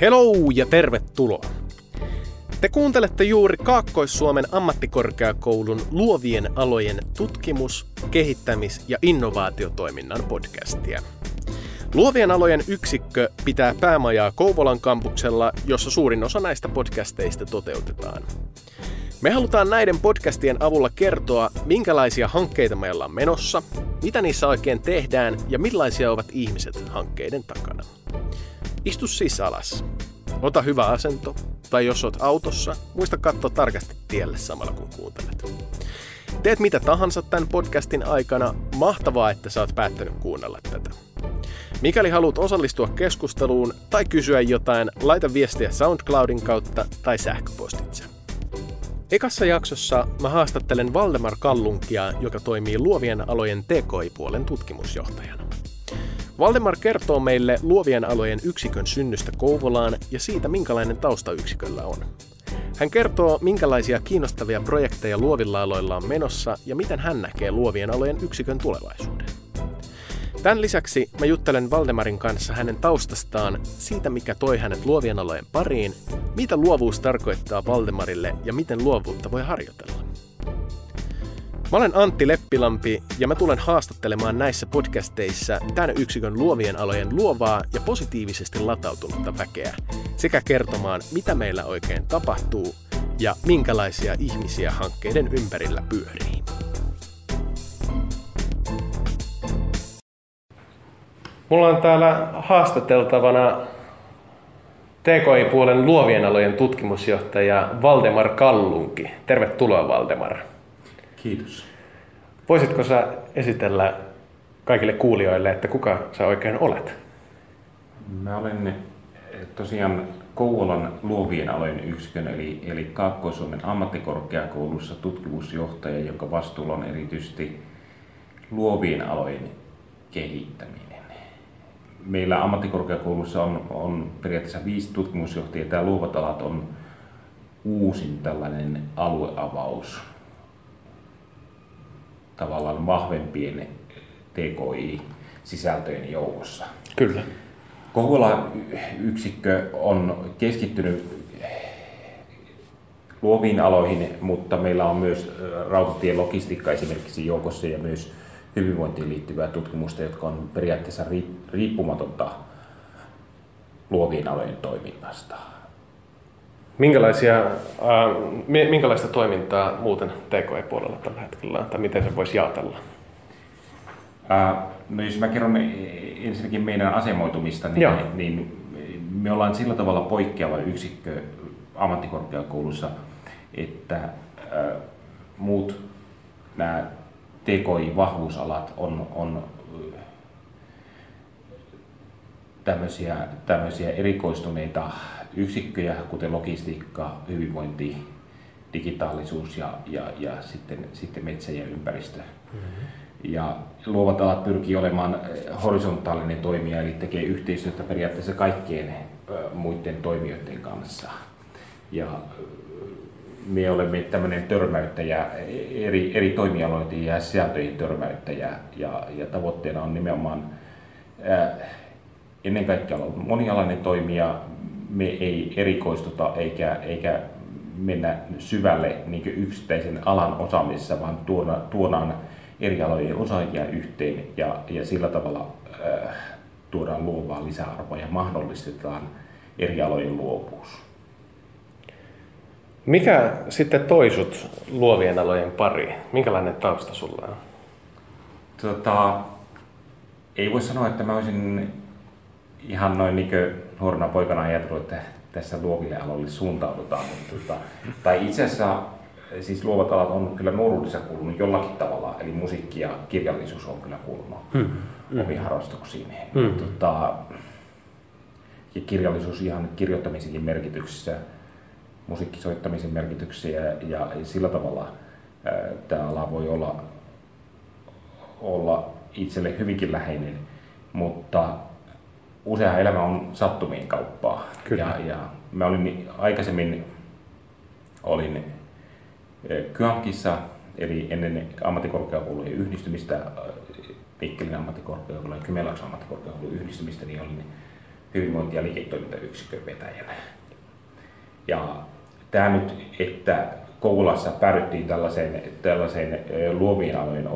Hello ja tervetuloa! Te kuuntelette juuri Kaakkois-Suomen ammattikorkeakoulun luovien alojen tutkimus-, kehittämis- ja innovaatiotoiminnan podcastia. Luovien alojen yksikkö pitää päämajaa Kouvolan kampuksella, jossa suurin osa näistä podcasteista toteutetaan. Me halutaan näiden podcastien avulla kertoa, minkälaisia hankkeita meillä on menossa, mitä niissä oikein tehdään ja millaisia ovat ihmiset hankkeiden takana. Istu siis alas. Ota hyvä asento, tai jos oot autossa, muista katsoa tarkasti tielle samalla kun kuuntelet. Teet mitä tahansa tämän podcastin aikana, mahtavaa, että sä oot päättänyt kuunnella tätä. Mikäli haluat osallistua keskusteluun tai kysyä jotain, laita viestiä SoundCloudin kautta tai sähköpostitse. Ekassa jaksossa mä haastattelen Valdemar Kallunkia, joka toimii luovien alojen TKI-puolen tutkimusjohtajana. Valdemar kertoo meille luovien alojen yksikön synnystä Kouvolaan ja siitä, minkälainen tausta yksiköllä on. Hän kertoo, minkälaisia kiinnostavia projekteja luovilla aloilla on menossa ja miten hän näkee luovien alojen yksikön tulevaisuuden. Tämän lisäksi mä juttelen Valdemarin kanssa hänen taustastaan, siitä mikä toi hänet luovien alojen pariin, mitä luovuus tarkoittaa Valdemarille ja miten luovuutta voi harjoitella. Mä olen Antti Leppilampi ja mä tulen haastattelemaan näissä podcasteissa tämän yksikön luovien alojen luovaa ja positiivisesti latautunutta väkeä sekä kertomaan, mitä meillä oikein tapahtuu ja minkälaisia ihmisiä hankkeiden ympärillä pyörii. Mulla on täällä haastateltavana TKI-puolen luovien alojen tutkimusjohtaja Valdemar Kallunki. Tervetuloa Valdemar. Kiitos. Voisitko sä esitellä kaikille kuulijoille, että kuka sä oikein olet? Mä olen eh, tosiaan Kouvolan luovien alojen yksikön eli, eli Kaakkois-Suomen ammattikorkeakoulussa tutkimusjohtaja, jonka vastuulla on erityisesti luovien alojen kehittäminen. Meillä ammattikorkeakoulussa on, on periaatteessa viisi tutkimusjohtajaa. Tämä luovat alat on uusin tällainen alueavaus tavallaan vahvempien TKI-sisältöjen joukossa. Kyllä. Kouvola yksikkö on keskittynyt luoviin aloihin, mutta meillä on myös rautatien logistiikka esimerkiksi joukossa ja myös hyvinvointiin liittyvää tutkimusta, jotka on periaatteessa riippumatonta luovien alojen toiminnasta. Minkälaisia, äh, minkälaista toimintaa muuten TKE-puolella tällä hetkellä tai miten se voisi jaotella? Äh, no jos mä kerron ensinnäkin meidän asemoitumista, niin, niin me ollaan sillä tavalla poikkeava yksikkö ammattikorkeakoulussa, että äh, muut nämä TKI-vahvuusalat on, on tämmöisiä, tämmöisiä erikoistuneita yksikköjä, kuten logistiikka, hyvinvointi, digitaalisuus ja, ja, ja sitten, sitten metsä ja ympäristö. Mm-hmm. Ja luovat alat pyrkii olemaan horisontaalinen toimija, eli tekee yhteistyötä periaatteessa kaikkien muiden toimijoiden kanssa. Ja me olemme tämmöinen törmäyttäjä, eri, eri toimialoiden ja sisältöjen törmäyttäjä, ja, ja tavoitteena on nimenomaan ää, ennen kaikkea olla monialainen toimija, me ei erikoistuta eikä, eikä mennä syvälle niin yksittäisen alan osaamisessa, vaan tuona, tuodaan eri alojen osaajia yhteen ja, ja sillä tavalla äh, tuodaan luovaa lisäarvoa ja mahdollistetaan eri alojen luovuus. Mikä sitten toisut luovien alojen pari? Minkälainen tausta sulla on? Tota, ei voi sanoa, että mä olisin ihan noin niin nuorena poikana ajatellut, että tässä luoville aloille suuntaudutaan. Mutta, tota, tai itse asiassa siis luovat alat on kyllä nuoruudessa kuulunut jollakin tavalla, eli musiikki ja kirjallisuus on kyllä kuulunut hmm. hmm. omiin harrastuksiin. Hmm. Tota, ja kirjallisuus ihan kirjoittamisenkin merkityksessä, musiikkisoittamisen merkityksessä ja, ja sillä tavalla tämä ala voi olla, olla itselle hyvinkin läheinen, mutta usea elämä on sattumien kauppaa. Kyllä. Ja, ja mä olin aikaisemmin olin e, Kyankissa, eli ennen ammattikorkeakoulujen yhdistymistä, Mikkelin ammattikorkeakoulu ja Kymenlaakson ammattikorkeakoulun yhdistymistä, niin olin hyvinvointi- ja liiketoimintayksikön vetäjänä. Ja tämä nyt, että Kouvolassa päädyttiin tällaiseen, tällaiseen luovien alojen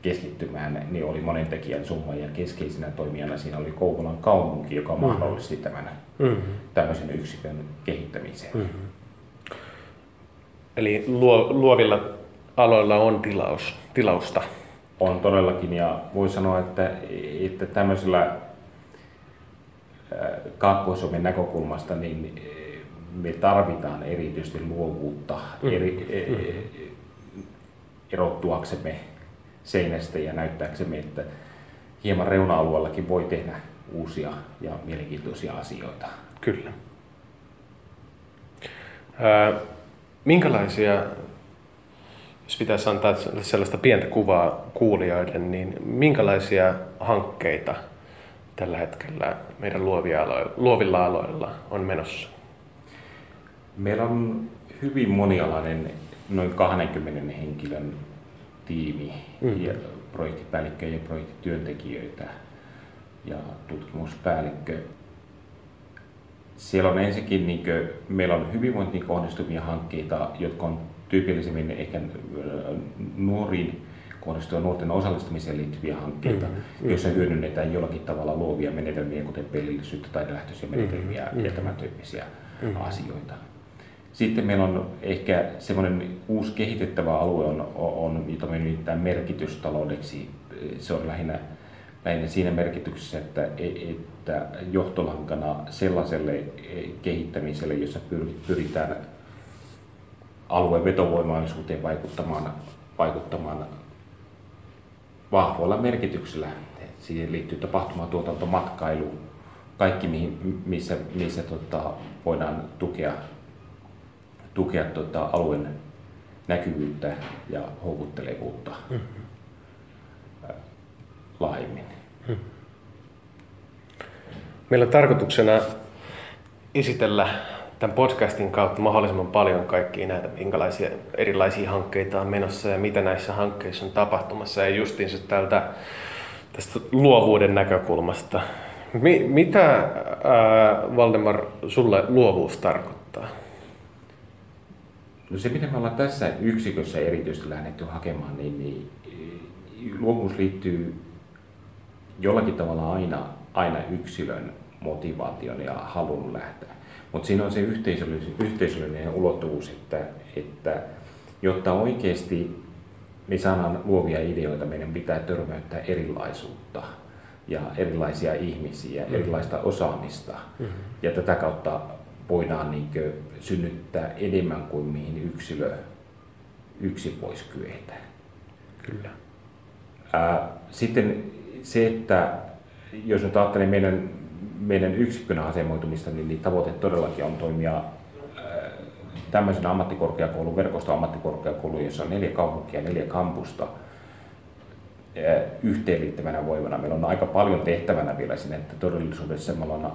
osaamiskeskittymään, niin oli monen tekijän summa ja keskeisenä toimijana siinä oli Kouvolan kaupunki, joka mm. mahdollisti tämän mm-hmm. tämmöisen yksikön kehittämisen. Mm-hmm. Eli luo, luovilla aloilla on tilaus, tilausta. On todellakin ja voi sanoa, että, että tämmöisellä Kaakkois-Suomen näkökulmasta niin me tarvitaan erityisesti luovuutta mm. eri, e, mm. erottuaksemme seinästä ja näyttääksemme, että hieman reuna-alueellakin voi tehdä uusia ja mielenkiintoisia asioita. Kyllä. Ää, minkälaisia, jos pitäisi antaa sellaista pientä kuvaa kuulijoiden, niin minkälaisia hankkeita tällä hetkellä meidän luovia aloilla, luovilla aloilla on menossa? Meillä on hyvin monialainen noin 20 henkilön tiimi mm. ja projektipäällikköjä ja projektityöntekijöitä ja tutkimuspäällikkö. Siellä on ensinnäkin, niin kuin, meillä on hyvinvointiin kohdistuvia hankkeita, jotka on tyypillisemmin ehkä nuoriin kohdistuvia nuorten osallistumiseen liittyviä hankkeita, mm-hmm. joissa hyödynnetään jollakin tavalla luovia menetelmiä, kuten pelillisyyttä, taidelähtöisiä menetelmiä mm-hmm. ja tämän tyyppisiä mm-hmm. asioita. Sitten meillä on ehkä semmoinen uusi kehitettävä alue, on, on, jota me nimittäin merkitystaloudeksi. Se on lähinnä, lähinnä siinä merkityksessä, että, että johtolankana sellaiselle kehittämiselle, jossa pyritään alueen vetovoimaisuuteen vaikuttamaan, vaikuttamaan vahvoilla merkityksillä. Siihen liittyy tapahtuma, tuotanto, matkailu, kaikki missä, missä tota, voidaan tukea tukea tuota alueen näkyvyyttä ja houkuttelevuutta mm-hmm. laajemmin. Mm-hmm. Meillä on tarkoituksena esitellä tämän podcastin kautta mahdollisimman paljon kaikkia näitä, minkälaisia erilaisia hankkeita on menossa ja mitä näissä hankkeissa on tapahtumassa. Ja justiinsa tältä tästä luovuuden näkökulmasta. Mi- mitä, ää, Valdemar, sulle luovuus tarkoittaa? No se, mitä me ollaan tässä yksikössä erityisesti lähdetty hakemaan, niin, niin luovuus liittyy jollakin tavalla aina, aina yksilön motivaation ja halun lähteä. Mutta siinä on se yhteisöllinen, yhteisöllinen ulottuvuus, että, että jotta oikeasti me saadaan luovia ideoita, meidän pitää törmäyttää erilaisuutta ja erilaisia ihmisiä, mm. erilaista osaamista. Mm-hmm. Ja tätä kautta voidaan niin synnyttää enemmän kuin mihin yksilö yksi voisi kyetä. Kyllä. Ää, sitten se, että jos nyt ajattelee meidän, meidän yksikkönä asemoitumista, niin, niin tavoite todellakin on toimia ää, tämmöisen ammattikorkeakoulun, verkostoammattikorkeakoulu, jossa on neljä kaupunkia, neljä kampusta – yhteenliittävänä voimana. Meillä on aika paljon tehtävänä vielä sinne, että todellisuudessa me ollaan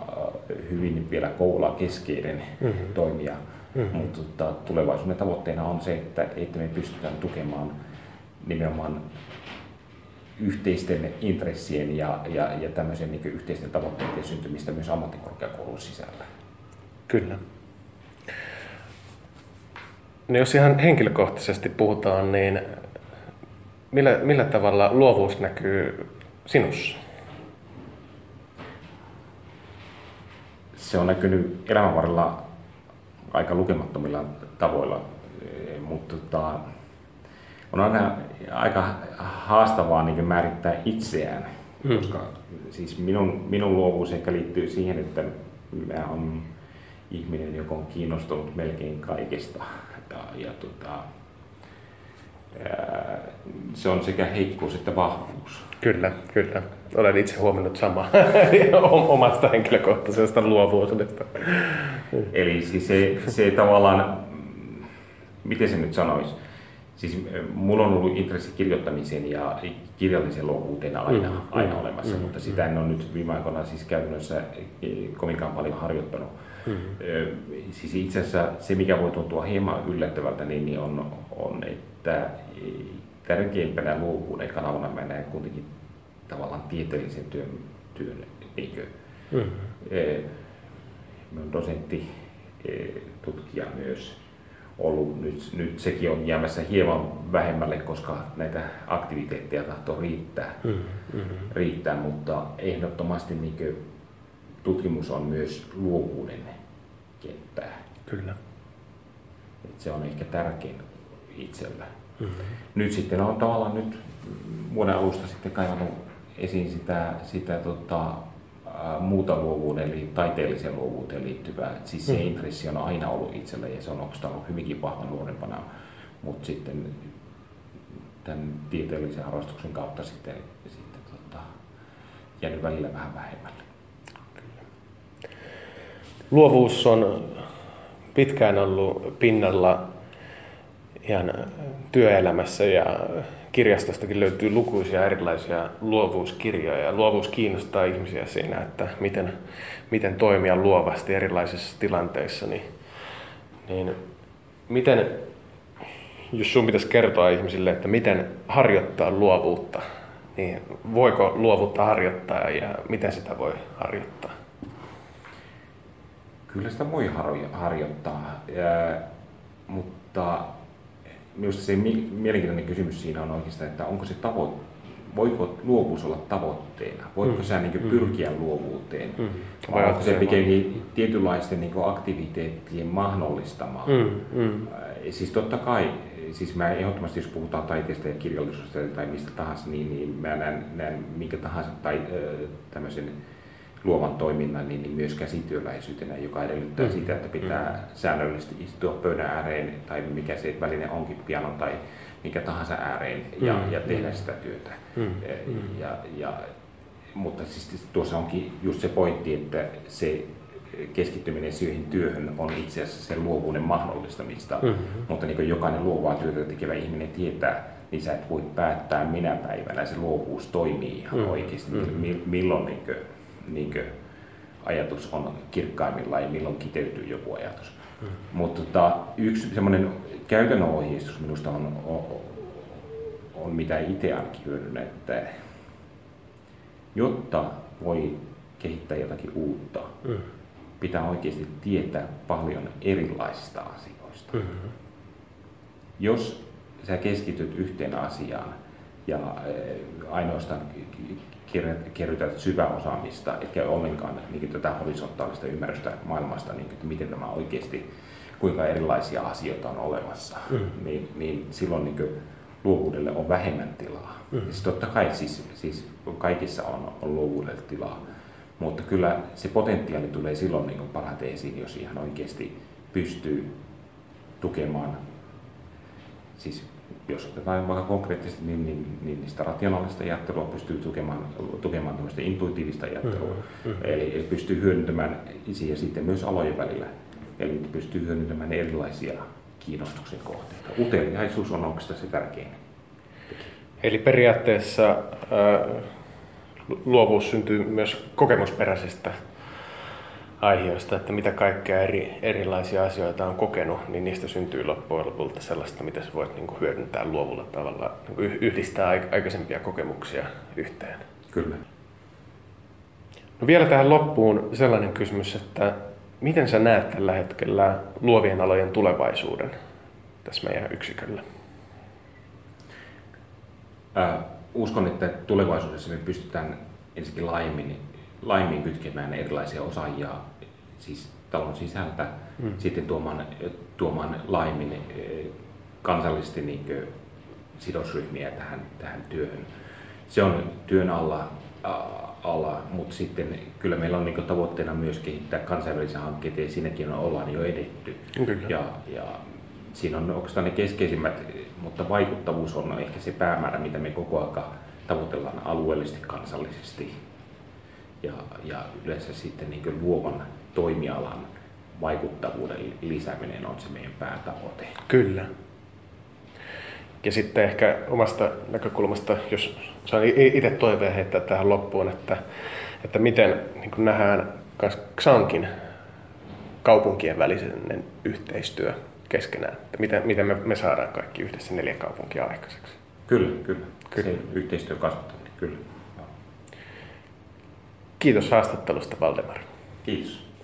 hyvin vielä koulua keskeinen mm-hmm. toimija. Mm-hmm. Mutta tota, tulevaisuuden tavoitteena on se, että, että me pystytään tukemaan nimenomaan yhteisten intressien ja, ja, ja tämmöisen niin yhteisten tavoitteiden syntymistä myös ammattikorkeakoulun sisällä. Kyllä. No jos ihan henkilökohtaisesti puhutaan, niin Millä, millä tavalla luovuus näkyy sinussa? Se on näkynyt elämän varrella aika lukemattomilla tavoilla, mutta tota, on aina aika haastavaa niin määrittää itseään, mm. koska siis minun, minun luovuus ehkä liittyy siihen, että mä on ihminen, joka on kiinnostunut melkein kaikesta. Ja, ja tota, se on sekä heikkous että vahvuus. Kyllä, kyllä. Olen itse huomannut samaa omasta henkilökohtaisesta luovuudesta. Eli siis se, se tavallaan, miten se nyt sanoisi, siis mulla on ollut intressi kirjoittamiseen ja kirjallisen luovuuteen aina, mm, aina mm, olemassa, mm, mutta sitä en ole nyt viime aikoina siis käytännössä kovinkaan paljon harjoittanut. Mm. Siis itse asiassa se, mikä voi tuntua hieman yllättävältä, niin, niin on, on, että tärkeimpänä luovuuden kanavana mä näen kuitenkin tavallaan tieteellisen työn, työn niin Mm-hmm. Mä olen dosentti, tutkija myös ollut. Nyt, nyt sekin on jäämässä hieman vähemmälle, koska näitä aktiviteetteja tahtoo riittää, mm-hmm. riittää mutta ehdottomasti niin tutkimus on myös luovuuden kenttää. Kyllä. Et se on ehkä tärkein itsellä. Mm-hmm. Nyt sitten on tavallaan nyt vuoden alusta sitten kaivannut esiin sitä, sitä tota, muuta luovuuden, eli taiteelliseen luovuuteen liittyvää. Et siis se mm. intressi on aina ollut itsellä ja se on oikeastaan ollut hyvinkin vahva nuorempana, mutta sitten tämän tieteellisen harrastuksen kautta sitten, sitten tota, jäänyt välillä vähän vähemmälle. Luovuus on pitkään ollut pinnalla ihan työelämässä ja kirjastostakin löytyy lukuisia erilaisia luovuuskirjoja. Luovuus kiinnostaa ihmisiä siinä, että miten, miten toimia luovasti erilaisissa tilanteissa. Niin, niin miten, jos sinun pitäisi kertoa ihmisille, että miten harjoittaa luovuutta, niin voiko luovuutta harjoittaa ja miten sitä voi harjoittaa? Kyllä sitä voi harjoittaa, ja, mutta minusta se mielenkiintoinen kysymys siinä on oikeastaan, että onko se tavoite, voiko luovuus olla tavoitteena? Voiko mm. sä niin pyrkiä luovuuteen? Mm. Vai onko se pikemmin tietynlaisten niin aktiviteettien mahdollistamaan? Mm. Mm. Siis totta kai, siis mä ehdottomasti jos puhutaan taiteesta ja kirjallisuudesta tai mistä tahansa, niin, niin mä näen, näen minkä tahansa tai, tämmöisen luovan toiminnan niin, niin myös käsityöläisyytenä, joka edellyttää mm. sitä, että pitää mm. säännöllisesti istua pöydän ääreen tai mikä se väline onkin, pianon tai mikä tahansa ääreen ja, mm. ja tehdä sitä työtä. Mm. mm. Ja, ja, mutta siis tuossa onkin just se pointti, että se keskittyminen siihen työhön on itse asiassa sen luovuuden mahdollistamista, mm-hmm. mutta niin kuin jokainen luovaa työtä tekevä ihminen tietää, niin sä et voi päättää minä päivänä se luovuus toimii ihan mm-hmm. oikeasti, mm-hmm. milloin niin kuin niin ajatus on kirkkaimmillaan ja milloin kiteytyy joku ajatus. Mm. Mutta tota, yksi semmoinen käytännön ohjeistus minusta on, on, on mitä itse ainakin hyödynnän, että jotta voi kehittää jotakin uutta, mm. pitää oikeasti tietää paljon erilaisista asioista. Mm-hmm. Jos sä keskityt yhteen asiaan ja ainoastaan kerrytät syväosaamista, etkä ollenkaan niin tätä horisontaalista ymmärrystä maailmasta, niin, että miten tämä oikeasti, kuinka erilaisia asioita on olemassa, mm. niin, niin silloin niin luovuudelle on vähemmän tilaa. Mm. Siis totta kai siis, siis kaikissa on, on luovuudelle tilaa, mutta kyllä se potentiaali tulee silloin niin parhaiten esiin, jos ihan oikeasti pystyy tukemaan siis jos otetaan vaikka konkreettisesti, niin, niin, niin, niin sitä rationaalista ajattelua pystyy tukemaan, tukemaan tämmöistä intuitiivista ajattelua. Mm-hmm. Eli, pystyy hyödyntämään ja sitten myös alojen välillä. Eli pystyy hyödyntämään erilaisia kiinnostuksen kohteita. Uteliaisuus on oikeastaan se tärkein. Eli periaatteessa äh, luovuus syntyy myös kokemusperäisestä aiheesta, että mitä kaikkea eri, erilaisia asioita on kokenut, niin niistä syntyy loppujen lopulta sellaista, mitä sä voit niin kuin hyödyntää luovulla tavalla, niin kuin yhdistää aikaisempia kokemuksia yhteen. Kyllä. No vielä tähän loppuun sellainen kysymys, että miten sä näet tällä hetkellä luovien alojen tulevaisuuden tässä meidän yksiköllä? Äh, uskon, että tulevaisuudessa me pystytään ensinnäkin laajemmin, laajemmin kytkemään erilaisia osaajia siis talon sisältä, mm. sitten tuomaan, tuomaan laajemmin eh, kansallisesti niin sidosryhmiä tähän, tähän työhön. Se on työn alla, alla mutta sitten kyllä meillä on niin tavoitteena myös kehittää kansainvälisiä hankkeita ja siinäkin on, ollaan jo edetty. Kyllä. Ja, ja siinä on oikeastaan ne keskeisimmät, mutta vaikuttavuus on ehkä se päämäärä, mitä me koko ajan tavoitellaan alueellisesti, kansallisesti ja, ja yleensä sitten niin luovan toimialan vaikuttavuuden lisääminen on se meidän päätavoite. Kyllä. Ja sitten ehkä omasta näkökulmasta, jos saan itse toiveen heittää tähän loppuun, että, että miten niin nähdään Xankin kaupunkien välisen yhteistyö keskenään. Että miten, miten me, me saadaan kaikki yhdessä neljä kaupunkia aikaiseksi. Kyllä, kyllä. kyllä. Se yhteistyö kasvattaminen, kyllä. Kiitos haastattelusta, Valdemar. Kiitos.